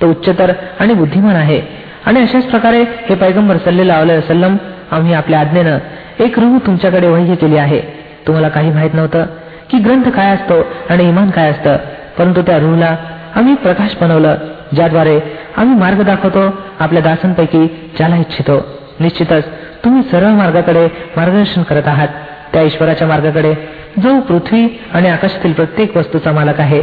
तो उच्चतर आणि बुद्धिमान आहे. आणि अशाच प्रकारे हे पैगंबर सल्लेला वसलम आम्ही आपल्या आज्ञेनं एक रूह तुमच्याकडे वही केली आहे. तुम्हाला काही माहीत नव्हतं की ग्रंथ काय असतो आणि इमान काय असतं परंतु त्या रूहला आम्ही प्रकाश बनवलं ज्याद्वारे आम्ही मार्ग दाखवतो आपल्या दासांपैकी ज्याला इच्छितो. निश्चितच तुम्ही सरळ मार्गाकडे मार्गदर्शन करत आहात. त्या ईश्वराच्या मार्गाकडे जो पृथ्वी आणि आकाशातील प्रत्येक वस्तूचा मालक आहे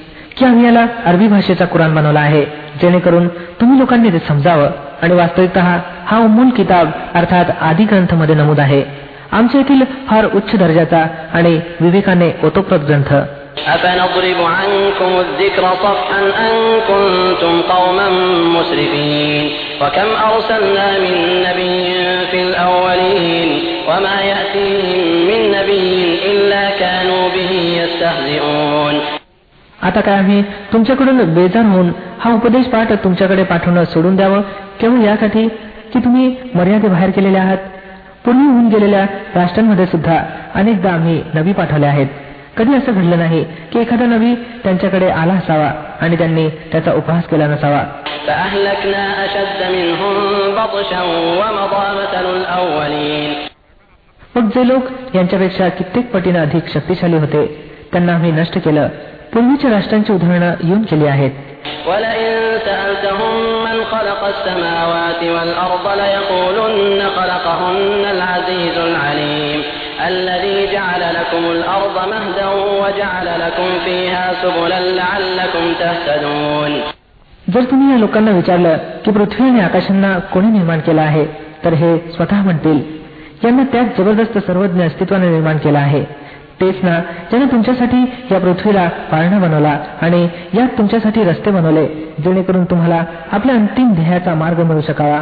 की आम्ही याला अरबी भाषेचा कुराण बनवला आहे जेणेकरून तुम्ही लोकांनी ते समजावं आणि वास्तविकत हा उम्मुल किताब अर्थात आदी ग्रंथ मध्ये नमूद आहे आमच्या येथील फार उच्च दर्जाचा आणि विवेकाने ओतप्रोत ग्रंथ أفنضرب عنكم الذكر صفحا أن كنتم قوما مسرفين وكم أرسلنا من نبي في الأولين وما يأتيهم من نبي إلا كانوا به يستهزئون आता काय आम्ही तुमच्याकडून बेजार होऊन हा उपदेश पाठ तुमच्याकडे पाठवणं सोडून द्यावं. केवळ यासाठी की तुम्ही मर्यादे बाहेर केलेले आहात. पूर्वी होऊन गेलेल्या राष्ट्रांमध्ये सुद्धा अनेकदा आम्ही नवी पाठवले आहेत. कधी असं घडलं नाही की एखादा नवी त्यांच्याकडे आला असावा आणि त्यांनी त्याचा उपहास केला नसावा. मग जे लोक यांच्यापेक्षा कित्येक पटीनं अधिक शक्तिशाली होते त्यांना आम्ही नष्ट केलं. पूर्वीच्या राष्ट्रांची उदाहरणं येऊन केली आहेत. जर तुम्ही या लोकांना विचारलं की पृथ्वी आणि आकाशांना कोणी निर्माण केलं आहे तर हे स्वतः म्हणतील यांना त्याच जबरदस्त सर्वज्ञ अस्तित्वाने निर्माण केलं आहे. तेच ना ज्याने तुमच्यासाठी या पृथ्वीला पाळणा बनवला आणि यात तुमच्यासाठी रस्ते बनवले जेणेकरून तुम्हाला आपल्या अंतिम ध्येयाचा मार्ग मिळू शकावा.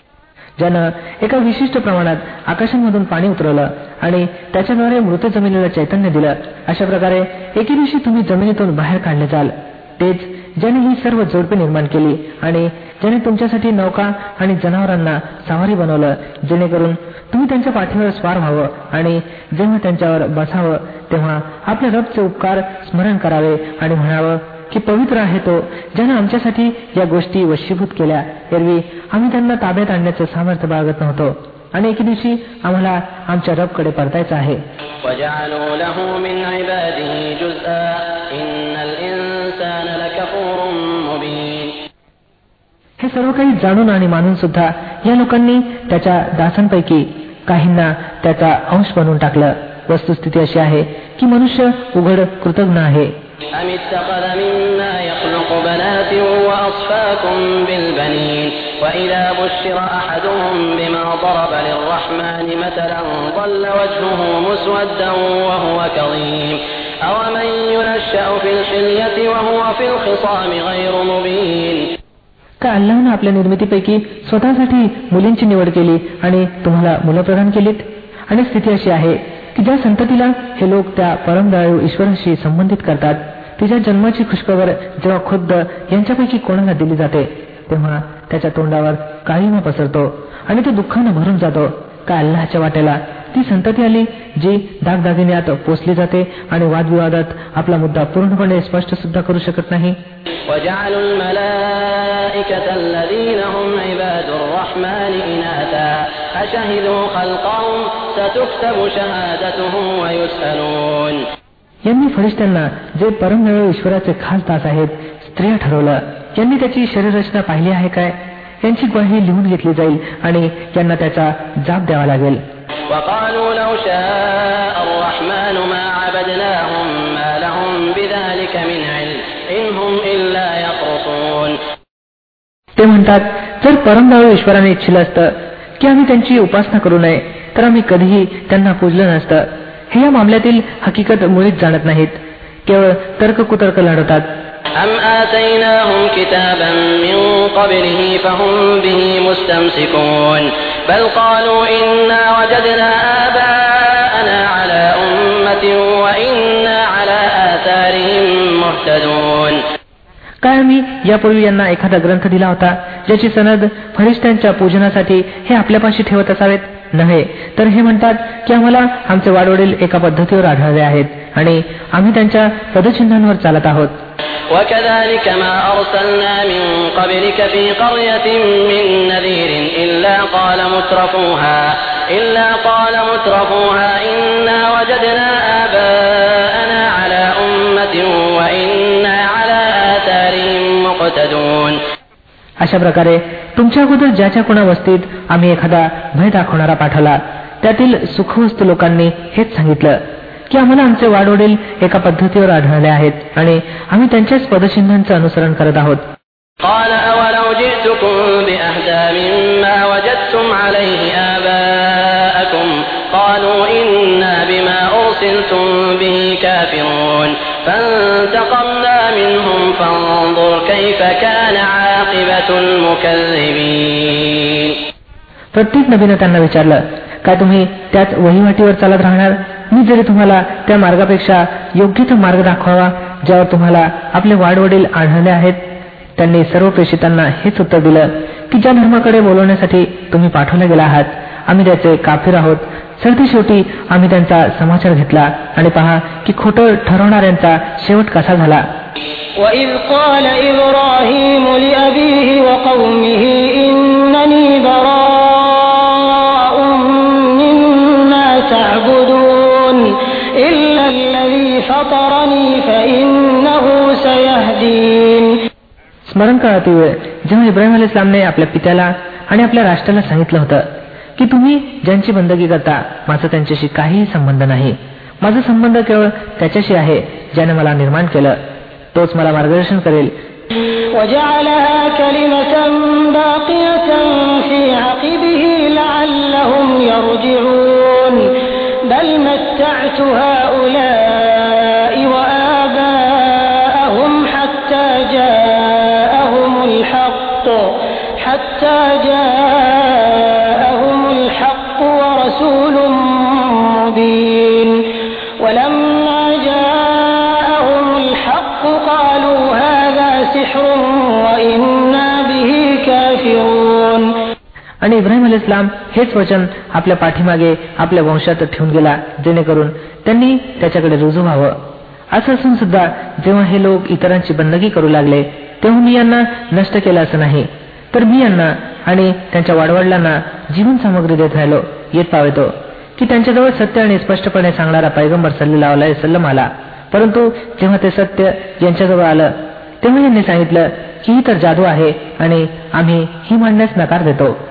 ज्यानं एका विशिष्ट प्रमाणात आकाशांमधून पाणी उतरवलं आणि त्याच्याद्वारे मृत जमिनीला चैतन्य दिलं. अशा प्रकारे एके दिवशी तुम्ही जमिनीतून बाहेर काढले जाल. तेच ज्याने ही सर्व जोडपे निर्माण केली आणि ज्याने तुमच्यासाठी नौका आणि जनावरांना सावारी बनवलं जेणेकरून तुम्ही त्यांच्या पाठीवर स्वार व्हावं आणि जेव्हा त्यांच्यावर बसावं तेव्हा आपल्या रबचे उपकार स्मरण करावे आणि म्हणावं की पवित्र आहे तो ज्यानं आमच्यासाठी या गोष्टी वशीभूत केल्या. एरवी आम्ही त्यांना ताब्यात आणण्याचं सामर्थ्य बाळगत नव्हतो. आणि एके दिवशी आम्हाला आमच्या रबकडे परतायचं आहे. हे सर्व काही जाणून आणि मानून सुद्धा या लोकांनी त्याच्या दासांपैकी काहींना त्याचा अंश बनवून टाकलं. वस्तुस्थिती अशी आहे की मनुष्य उघड कृतज्ञ आहे. أم اتخذ مما يخلق بنات وأصفاكم بالبنين وإذا بشر أحدهم بما ضرب للرحمن مثلا ظل وجهه مسودا وهو كظيم أومن ينشأ في الحلية وهو في الخصام غير مبين का अल्लाहनं आपल्या निर्मितीपैकी स्वतःसाठी मुलींची निवड केली आणि तुम्हाला मुलं प्रदान केलीत आणि स्थिती अशी आहे की ज्या संततीला हे लोक त्या परमदयाळू ईश्वराशी संबंधित करतात. तिच्या जन्माची खुशखबर जेव्हा खुद्द यांच्यापैकी कोणाला दिली जाते तेव्हा त्याच्या तोंडावर काळीमा पसरतो आणि तो दुःखानं भरून जातो. का अल्लाच्या वाटेला? ती संतती आली जी दागदागिन्यात पोचली जाते आणि वादविवादात आपला मुद्दा पूर्णपणे स्पष्ट सुद्धा करू शकत नाही. यांनी फरिश्त्यांना जे परमनळ ईश्वराचे खास दास आहेत स्त्रिया ठरवलं. यांनी त्याची शरीररचना पाहिली आहे काय? यांची ग्वाही लिहून घेतली जाईल आणि यांना त्याचा जाब द्यावा लागेल. ते म्हणतात जर परमदाळ ईश्वराने इच्छिलं असतं की आम्ही त्यांची उपासना करू नये. तर आम्ही कधीही त्यांना पूजलं नसतं. हे या मामल्यातील हकीकत मुळीच जाणत नाहीत. केवळ तर्क कुतर्क लढवतात. काय आम्ही यापूर्वी यांना एखादा ग्रंथ दिला होता ज्याची सनद फरिश्त्यांच्या पूजनासाठी हे आपल्यापाशी ठेवत असावेत नव्हे तर हे म्हणतात की आम्हाला आमचे वाडवडील एका पद्धतीवर आढळले आहेत आणि आम्ही त्यांच्या पदचिन्हांवर चालत आहोत وكذلك ما أرسلنا من قبلك في قرية من نذير إلا قال مترفوها إلا قال مترفوها إنا وجدنا अशा प्रकारे तुमच्या अगोदर ज्याच्या कोणा वस्तीत आम्ही एखादा भय दाखवणारा पाठवला त्यातील सुखवस्त लोकांनी हेच सांगितलं की आम्हाला आमचे वाडवडील एका पद्धतीवर आढळले आहेत आणि आम्ही त्यांच्याच पदचिन्हांचं अनुसरण करत आहोत قال أولو جئتكم بأهدى مما وجدتم عليه آباءكم قالوا إنا بما أرسلتم به كافرون فانتقمنا منهم فانظر كيف كان عاقبة المكذبين प्रत्येक नबीनं त्यांना विचारलं काय तुम्ही त्याच वहिवाटीवर चालत राहणार? मी जरी तुम्हाला त्या मार्गापेक्षा योग्य तो मार्ग दाखवावा ज्यावर तुम्हाला आपले वाडवडील आढळले आहेत. त्यांनी सर्व प्रेषितांना हेच उत्तर दिलं की ज्या धर्माकडे बोलवण्यासाठी तुम्ही पाठवले गेला आहात आम्ही त्याचे काफीर आहोत. सरती शेवटी आम्ही त्यांचा समाचार घेतला आणि पहा की खोटं ठरवणाऱ्यांचा शेवट कसा झाला. وإذ قال إبراهيم لأبيه وقومه إنني براء مما تعبدون إلا الذي فطرني فإنه سيهدين स्मरण कराती वेळ जेव्हा इब्राहिम अली इस्लामने आपल्या पित्याला आणि आपल्या राष्ट्राला सांगितलं होतं की तुम्ही ज्यांची बंदगी करता माझा त्यांच्याशी काहीही संबंध नाही माझा संबंध केवळ त्याच्याशी आहे ज्याने मला निर्माण केलं तोच मला मार्गदर्शन करेल وجعلها كلمة باقية في عقبه لعلهم يرجعون بل متعت هؤلاء आणि इब्राहिम अली इस्लाम हेच वचन आपल्या पाठीमागे आपल्या वंशात ठेवून गेला जेणेकरून त्यांनी त्याच्याकडे रुजू व्हावं. असं असून सुद्धा जेव्हा हे लोक इतरांची बंदगी करू लागले तेव्हा मी यांना नष्ट केलं असं नाही. तर मी यांना आणि त्यांच्या वाडवडिलांना जीवन सामग्री देत राहिलो येत पावतो. की त्यांच्याजवळ सत्य आणि स्पष्टपणे सांगणारा पैगंबर सल्लेला सल्लम आला. परंतु जेव्हा ते सत्य यांच्याजवळ आलं तेव्हा यांनी सांगितलं की ही तर जादू आहे आणि आम्ही ही मांडण्यास नकार देतो.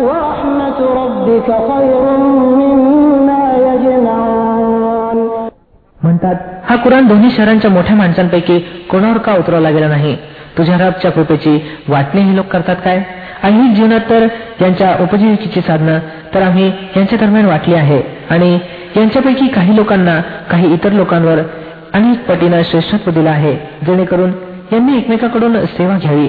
ورحمة ربك خير مما يجمعون म्हणतात हा कुराण दोन्ही शहरांच्या मोठ्या माणसांपैकी कोणावर का उतरवला गेला नाही तुझ्या रबच्या कृपेची वाटणी हे लोक करतात काय आणि जीवनात तर यांच्या उपजीविकेची साधनं तर आम्ही यांच्या दरम्यान वाटली आहे आणि यांच्यापैकी काही लोकांना काही इतर लोकांवर अनेक पटीनं श्रेष्ठत्व दिलं आहे जेणेकरून यांनी एकमेकाकडून सेवा घ्यावी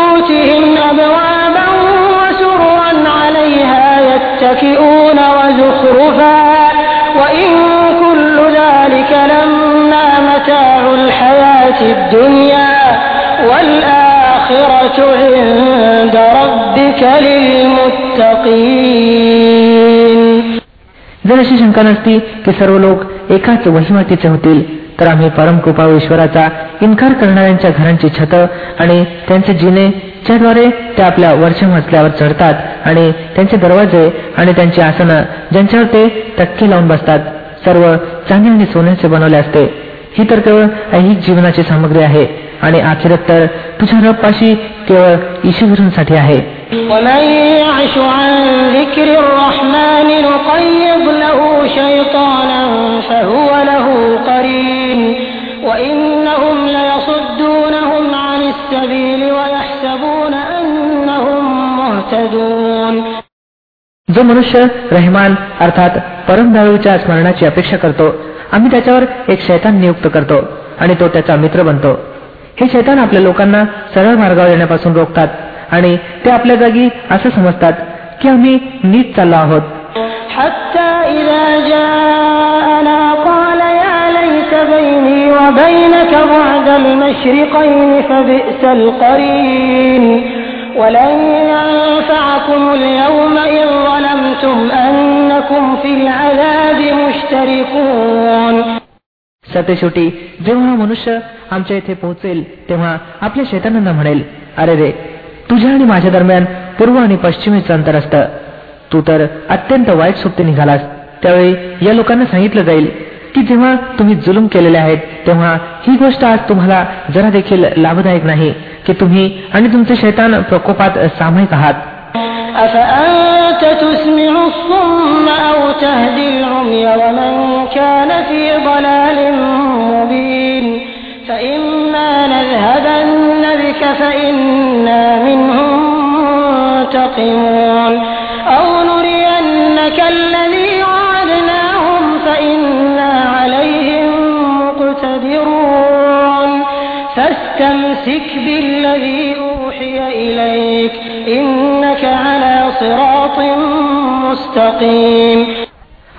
يتكئون وزخرفا وإن كل ذلك لما متاع الحياة الدنيا والآخرة عند ربك للمتقين जर अशी शंका नसती की सर्व लोक एकाच वहिवाटीचे होतील तर आम्ही परमकृपा ईश्वराचा इन्कार करणाऱ्यांच्या घरांची छत आणि त्यांचे जिने ज्याद्वारे ते आपल्या वरच्या मजल्यावर चढतात आणि त्यांचे दरवाजे आणि त्यांची आसनं ज्यांच्यावर ते टक्के लावून बसतात सर्व चांदी आणि सोन्याचे बनवले असते ही तर केवळ ऐहिक जीवनाची सामग्री आहे आणि अखेरत तर तुझ्या रबपाशी केवळ ईश्वरांसाठी आहे ومن يعش عن ذكر الرحمن نقيض له شيطانا فهو له قرين وإنهم ليصدونهم عن السبيل जो मनुष्य रहमान अर्थात परमदारूच्या स्मरणाची अपेक्षा करतो आम्ही त्याच्यावर एक शैतान नियुक्त करतो आणि तो त्याचा मित्र बनतो हे शैतान आपल्या लोकांना सरळ मार्गावर येण्यापासून रोखतात आणि ते आपल्या जागी असं समजतात की आम्ही नीट चाललो आहोत حتى إذا جاءنا قال يا ليت بيني وبينك بعد المشرقين فبئس القرين ولن ينفعكم اليوم إذ ظلمتم أنكم في العذاب مشتركون सतेशेवटी जेव्हा हा मनुष्य आमच्या इथे पोहोचेल तेव्हा आपल्या शैतानांना म्हणेल अरे रे तुझ्या आणि माझ्या दरम्यान पूर्व आणि पश्चिमेचं अंतर असतं तू तर अत्यंत वाईट सुट्टी निघालास त्यावेळी या लोकांना सांगितलं जाईल की जेव्हा तुम्ही जुलूम केलेले आहेत तेव्हा ही गोष्ट आज तुम्हाला जरा देखील लाभदायक नाही की तुम्ही आणि तुमचे शैतान प्रकोपात सामायिक आहात أفأنت تسمع الصم أو تهدي فاستمسك بالذي أوحي إليك إنك على صراط مستقيم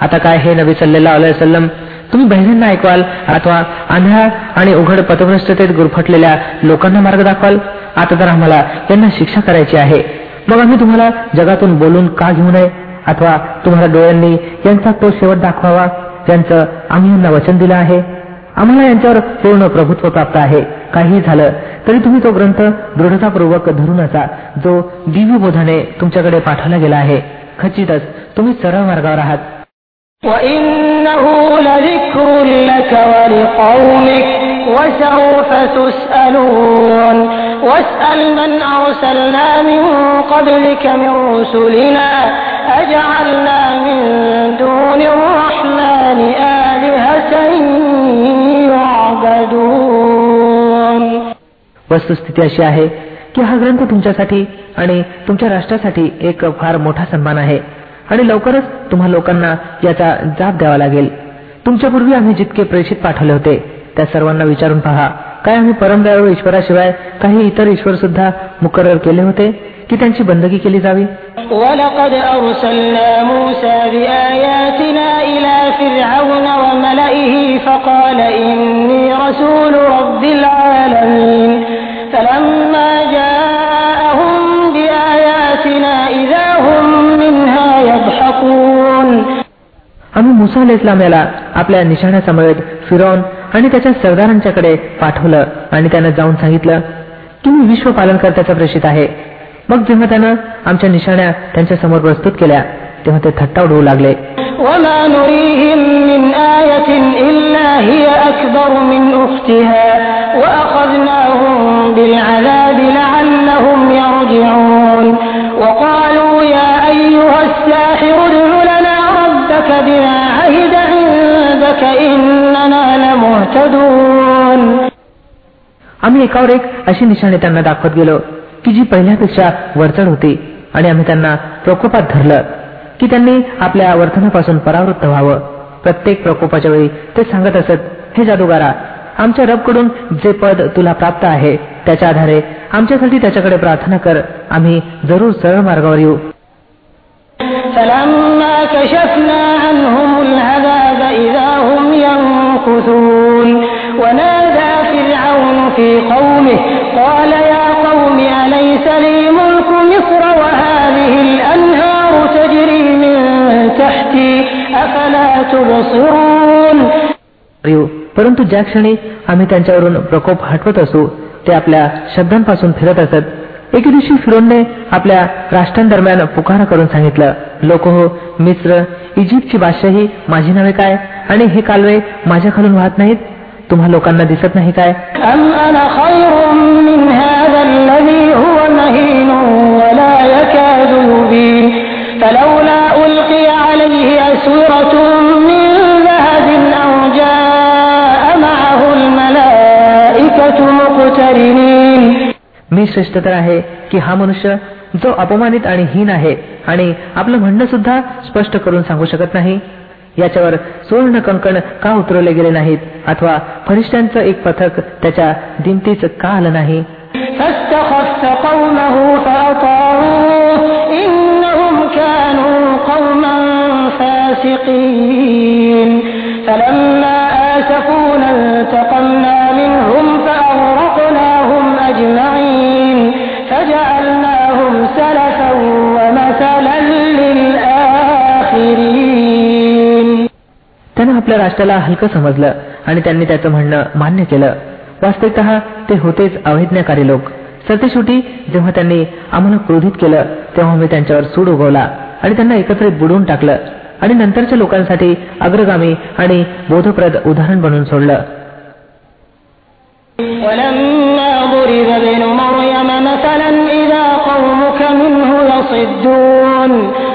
आता काय हे नबी सल्लेला वसलम तुम्ही बहिणींना ऐकवाल अथवा आंधळा आणि उघड पथभ्रष्टतेत गुरफटलेल्या लोकांना मार्ग दाखवाल आता तर आम्हाला त्यांना शिक्षा करायची आहे मग आम्ही तुम्हाला जगातून बोलून का घेऊ नये अथवा तुम्हाला डोळ्यांनी यांचा तो शेवट दाखवावा ज्यांचं आम्ही यांना वचन दिलं आहे आम्हाला यांच्यावर पूर्ण प्रभुत्व प्राप्त आहे काही झालं तरी तुम्ही तो ग्रंथ दृढतापूर्वक धरून असा जो दिव्य बोधाने तुमच्याकडे पाठवला गेला आहे खचितच तुम्ही सरळ मार्गावर आहात وإنه لذكر لك ولقومك وسوف تسألون واسأل من أرسلنا من قبلك من رسلنا أجعلنا من دون الرحمن آلهة वस्तुस्थिती अशी आहे की हा ग्रंथ तुमच्यासाठी आणि तुमच्या राष्ट्रासाठी एक फार मोठा सन्मान आहे आणि लवकरच तुम्हा लोकांना याचा जाब द्यावा लागेल तुमच्यापूर्वी आम्ही जितके प्रेषित पाठवले होते त्या सर्वांना विचारून पहा काय आम्ही परमदयाळू ईश्वराशिवाय काही इतर ईश्वर सुद्धा मुकरर केले होते की त्यांची बंदगी केली जावी ولقد أرسلنا موسى بآياتنا إلى فرعون وملئه فقال إني رسول رب العالمين आम्ही मुसा अल इस्लाम याला आपल्या निशाण्यासमवेत फिरवून आणि त्याच्या सरदारांच्याकडे पाठवलं आणि त्यानं जाऊन सांगितलं की मी विश्व पालनकर्त्याचा प्रेषित आहे मग जेव्हा त्यानं आमच्या निशाण्या त्यांच्या समोर प्रस्तुत केल्या तेव्हा ते थट्टा उडवू लागले وما نريهم من آية إلا هي أكبر من أختها وأخذناهم بالعذاب لعلهم يرجعون وقالوا يا أيها الساحر ادع لنا आम्ही एकावर एक अशी निशाणे त्यांना दाखवत गेलो की जी पहिल्यापेक्षा वरचढ होती आणि आम्ही त्यांना प्रकोपात धरलं की त्यांनी आपल्या वर्तनापासून परावृत्त व्हावं. प्रत्येक प्रकोपाच्या वेळी ते सांगत असत हे जादूगारा आमच्या रबकडून जे पद तुला प्राप्त आहे त्याच्या आधारे आमच्यासाठी त्याच्याकडे प्रार्थना कर. आम्ही जरूर सरळ मार्गावर येऊ. ينكثون ونادى فرعون في قومه قال يا قوم أليس لي ملك مصر وهذه الأنهار تجري من تحتي أفلا تبصرون परंतु ज्या क्षणी आम्ही त्यांच्यावरून प्रकोप हटवत असू ते आपल्या शब्दांपासून फिरत असत एके दिवशी फिरोनने आपल्या राष्ट्रांदरम्यान पुकार करून सांगितलं लोक हो मिस्र इजिप्तची बादशाही माझी नावे काय? आणि हे कालवे माझ्या खालून वाहत नाहीत? तुम्हा लोकांना दिसत नाही काय? فلولا ألقي عليه أسورة من ذهب أو جاء معه الملائكة مقترنين मी श्रेष्ठ तर आहे की हा मनुष्य जो अपमानित आणि हीन आहे आणि आपलं म्हणणं सुद्धा स्पष्ट करून सांगू शकत नाही याच्यावर सुवर्ण कंकण का उतरवले गेले नाहीत अथवा फरिष्ठांचं एक पथक त्याच्या दिमतीच का आलं नाही فلما آسفونا انتقمنا आपल्या राष्ट्राला हलकं समजलं आणि त्यांनी त्याचं म्हणणं मान्य केलं वास्तविकत ते होतेच अवैज्ञाकारी लोक सरतेशेवटी जेव्हा त्यांनी आम्हाला क्रोधित केलं तेव्हा मी त्यांच्यावर सूड उगवला आणि त्यांना एकत्रित बुडवून टाकलं आणि नंतरच्या लोकांसाठी अग्रगामी आणि बोधप्रद उदाहरण बनवून सोडलं ولما ضرب ابن مريم مثلا إذا قومك منه يصدون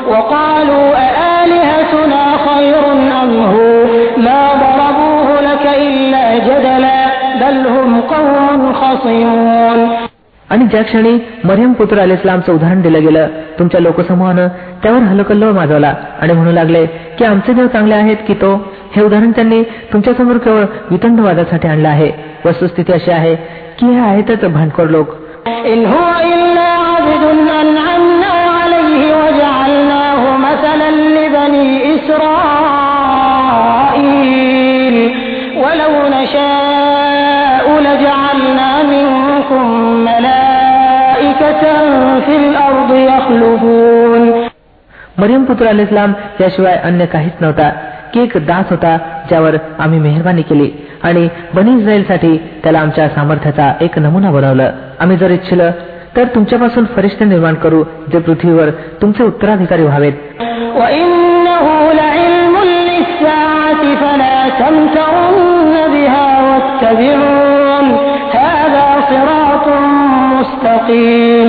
وقالوا أآلهتنا خير أم هو ما ضربوه لك إلا جدلا بل هم قوم خصمون आणि ज्या क्षणी मरियम पुत्र अल इस्लामचं उदाहरण दिलं गेलं तुमच्या लोकसमूहानं त्यावर हलकल्लो माजवला आणि म्हणू लागले की आमचे देव चांगले आहेत की तो हे उदाहरण त्यांनी तुमच्यासमोर केवळ वितंडवादासाठी आणलं आहे वस्तुस्थिती अशी आहे की हे आहेतच भांडखोर लोक ولو نشاء لجعلنا منكم मरियम पुत्र अल इस्लाम याशिवाय अन्य काहीच नव्हता की एक दास होता ज्यावर आम्ही मेहरबानी केली आणि बनी इस्रायल साठी त्याला आमच्या सामर्थ्याचा एक नमुना बनवलं आम्ही जर इच्छिलं तर तुमच्यापासून फरिश्ते निर्माण करू जे पृथ्वीवर तुमचे उत्तराधिकारी व्हावेत مستقيم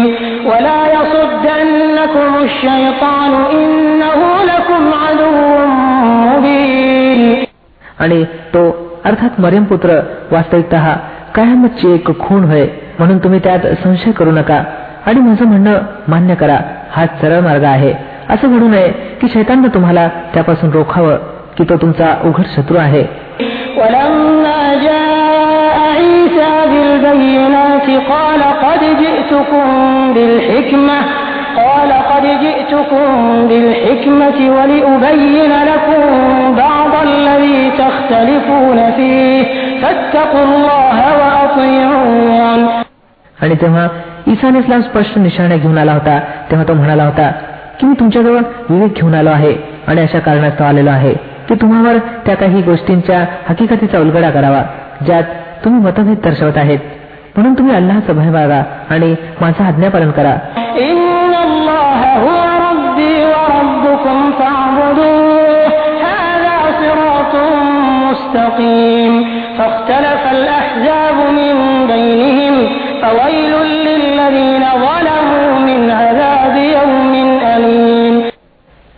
ولا يصدنكم الشيطان إنه لكم عدو مبين आणि तो अर्थात मरियम पुत्र वास्तविकत कायमची एक खूण होय म्हणून तुम्ही त्यात संशय करू नका आणि माझं म्हणणं मान्य करा हा सरळ मार्ग आहे असं घडू नये की शैताननं तुम्हाला त्यापासून रोखावं की तो तुमचा उघड शत्रू आहे عيسى بالبينات قال قد جئتكم بالحكمة قال قد جئتكم بالحكمة ولأبين لكم بعض الذي تختلفون فيه فاتقوا الله وأطيعون आणि तेव्हा ईसा इस्लाम स्पष्ट निशाण्या घेऊन आला होता तेव्हा तो म्हणाला होता की मी तुमच्याजवळ विवेक घेऊन आलो आहे आणि अशा कारणास्तव आलेलो आहे की तुम्हावर त्या काही गोष्टींच्या हकीकतीचा उलगडा करावा ज्यात तुम्ही मतभेद दर्शवत आहेत. म्हणून तुम्ही अल्लाहचं भय बागा आणि माझं आज्ञापालन करा.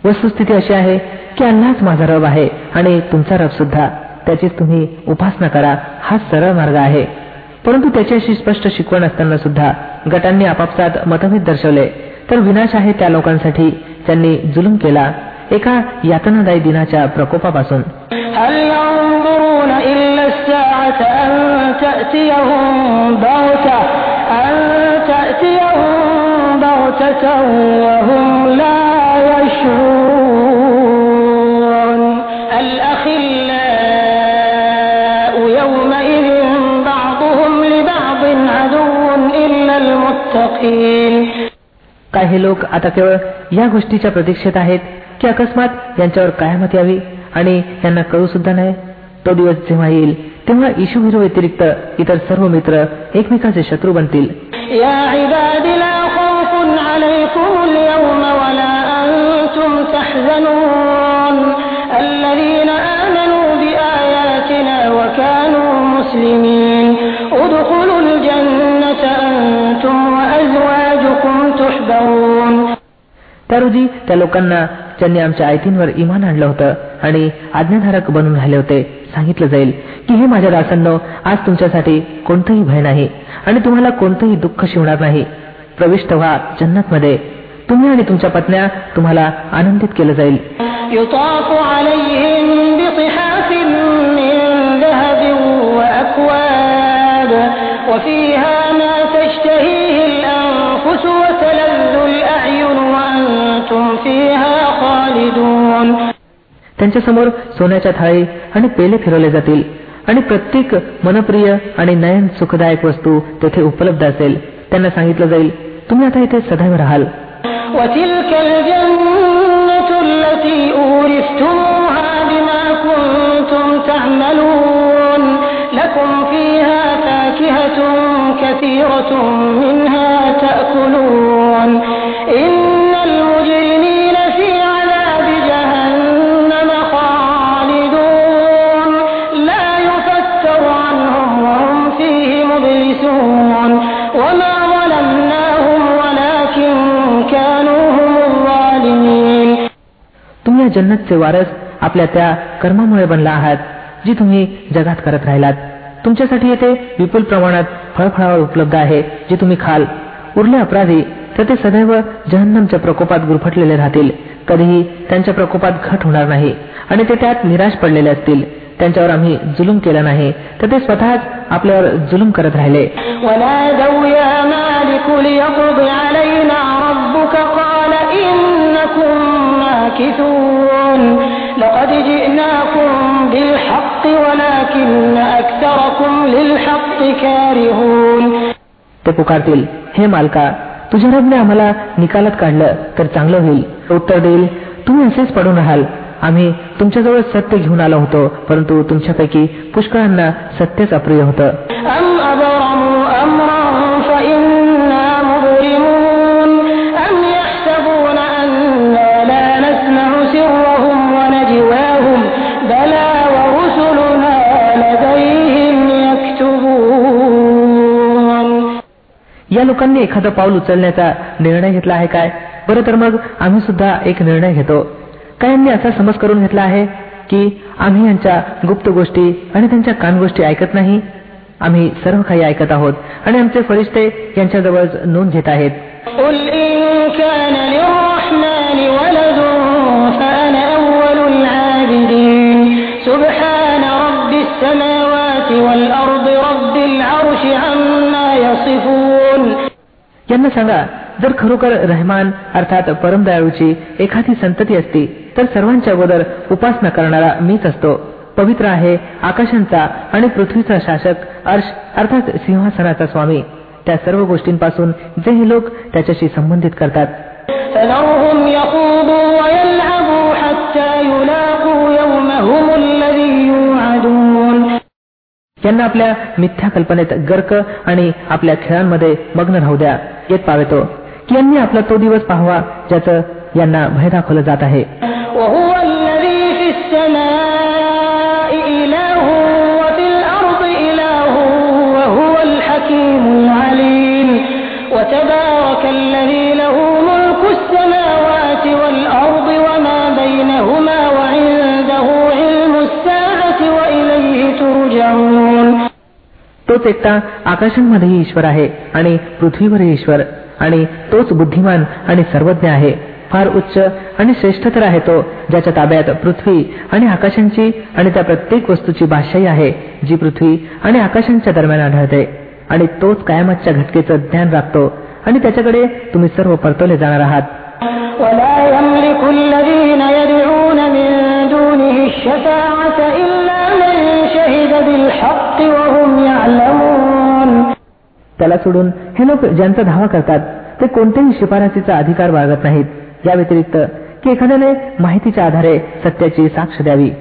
वस्तुस्थिती अशी आहे की अल्लाच माझा रब आहे आणि तुमचा रब सुद्धा. त्याचीच तुम्ही उपासना करा. हा सरळ मार्ग आहे. परंतु त्याच्याशी स्पष्ट शिकवण असताना सुद्धा गटांनी आपापसात मतभेद दर्शवले. तर विनाश आहे त्या लोकांसाठी. त्यांनी जुलूम केला. एका यातनादायी दिनाच्या प्रकोपापासून. المتقين काही लोक आता केवळ या गोष्टीच्या प्रतीक्षेत आहेत की अकस्मात यांच्यावर कायमत यावी आणि यांना कळू सुद्धा नाही तो दिवस जेव्हा येईल तेव्हा इशू हिरो व्यतिरिक्त इतर सर्व मित्र एकमेकाचे शत्रू बनतील يا عباد لا خوف عليكم اليوم ولا أنتم تحزنون الذين آمنوا بآياتنا وكانوا مسلمين وأزواجكم تحبرون त्या रोजी त्या लोकांना ज्यांनी आमच्या आयतींवर इमान आणलं होतं आणि आज्ञाधारक बनून राहिले होते सांगितलं जाईल की हे माझ्या दासांनो आज तुमच्यासाठी कोणतंही भय नाही आणि तुम्हाला कोणतंही दुःख शिवणार नाही प्रविष्ट व्हा जन्नत मध्ये तुम्ही आणि तुमच्या पत्न्या तुम्हाला आनंदित केलं जाईल يطاف عليهم بصحاف من ذهب وأكواب وفيها त्यांच्यासमोर सोन्याच्या थाळी आणि पेले फिरवले जातील आणि प्रत्येक मनप्रिय आणि नयन सुखदायक वस्तू तेथे उपलब्ध असेल त्यांना सांगितलं जाईल तुम्ही आता इथे सदैव राहाल وتلك الجنة التي أورثتموها بما كنتم تعملون لكم فيها فاكهة كثيرة منها تأكلون إن जन्नतचे वारस आपल्या त्या कर्मामुळे बनला आहात जी तुम्ही जगात करत राहिलात तुमच्यासाठी येथे विपुल प्रमाणात फळफळावळ उपलब्ध आहे जे तुम्ही खाल उरले अपराधी तर ते सदैव जहन्नमच्या प्रकोपात गुरफटलेले राहतील कधीही त्यांच्या प्रकोपात घट होणार नाही आणि ते त्यात निराश पडलेले असतील त्यांच्यावर आम्ही जुलूम केला नाही तर ते स्वतःच आपल्यावर जुलूम करत राहिले ونادوا يا مالك ليقض علينا ربك قال إنكم ماكثون لقد جئناكم بالحق ولكن أكثركم للحق كارهون ते पुकारतील हे मालका तुझ्या रबने आम्हाला निकालात काढलं तर चांगलं होईल उत्तर देईल तुम्ही असेच पडून राहाल आम्ही तुमच्याजवळ सत्य घेऊन आलो होतो परंतु तुमच्यापैकी पुष्कळांना सत्यच अप्रिय होतं या लोकांनी एखादं पाऊल उचलण्याचा निर्णय घेतला आहे काय बरं तर मग आम्ही सुद्धा एक निर्णय घेतो काहींनी असा समज करून घेतला आहे की आम्ही यांच्या गुप्त गोष्टी आणि त्यांच्या कानगोष्टी ऐकत नाही आम्ही सर्व काही ऐकत आहोत आणि आमचे फरिश्ते यांच्याजवळ नोंद घेत आहेत قل إن كان للرحمن ولد فأنا أول العابدين سبحان رب السماوات والأرض رب العرش عما يصفون यांना सांगा जर खरोखर रहमान अर्थात परमदयाळूची एखादी संतती असती तर सर्वांच्या अगोदर उपासना करणारा मीच असतो. पवित्र आहे आकाशांचा आणि पृथ्वीचा शासक अर्श अर्थात सिंहासनाचा स्वामी. त्या सर्व गोष्टींपासून जे हे लोक त्याच्याशी संबंधित करतात. حتى يلاقوا يومهم الذي يوعدون त्यांना आपल्या मिथ्या कल्पनेत गर्क आणि आपल्या खेळांमध्ये मग्न राहू द्या येत पावेतो की यांनी आपला तो दिवस पाहावा ज्याचं यांना भय दाखवलं जात आहे وهو तोच एकटा आकाशांमध्येही ईश्वर आहे आणि पृथ्वीवरही ईश्वर आणि तोच बुद्धिमान आणि सर्वज्ञ आहे फार उच्च आणि श्रेष्ठ तर आहे तो ज्याच्या ताब्यात पृथ्वी आणि आकाशांची आणि त्या प्रत्येक वस्तूची भाषाही आहे जी पृथ्वी आणि आकाशांच्या दरम्यान आढळते आणि तोच कायमातच्या घटकेचं ज्ञान राखतो आणि त्याच्याकडे तुम्ही सर्व परतवले जाणार आहात ولا يملك الذين يدعون من دونه الشفاعة إلا त्याला सोडून हे लोक ज्यांचा धावा करतात ते कोणत्याही शिफारसीचा अधिकार बाळगत नाहीत. या व्यतिरिक्त की एखाद्याने माहितीच्या आधारे सत्याची साक्ष द्यावी.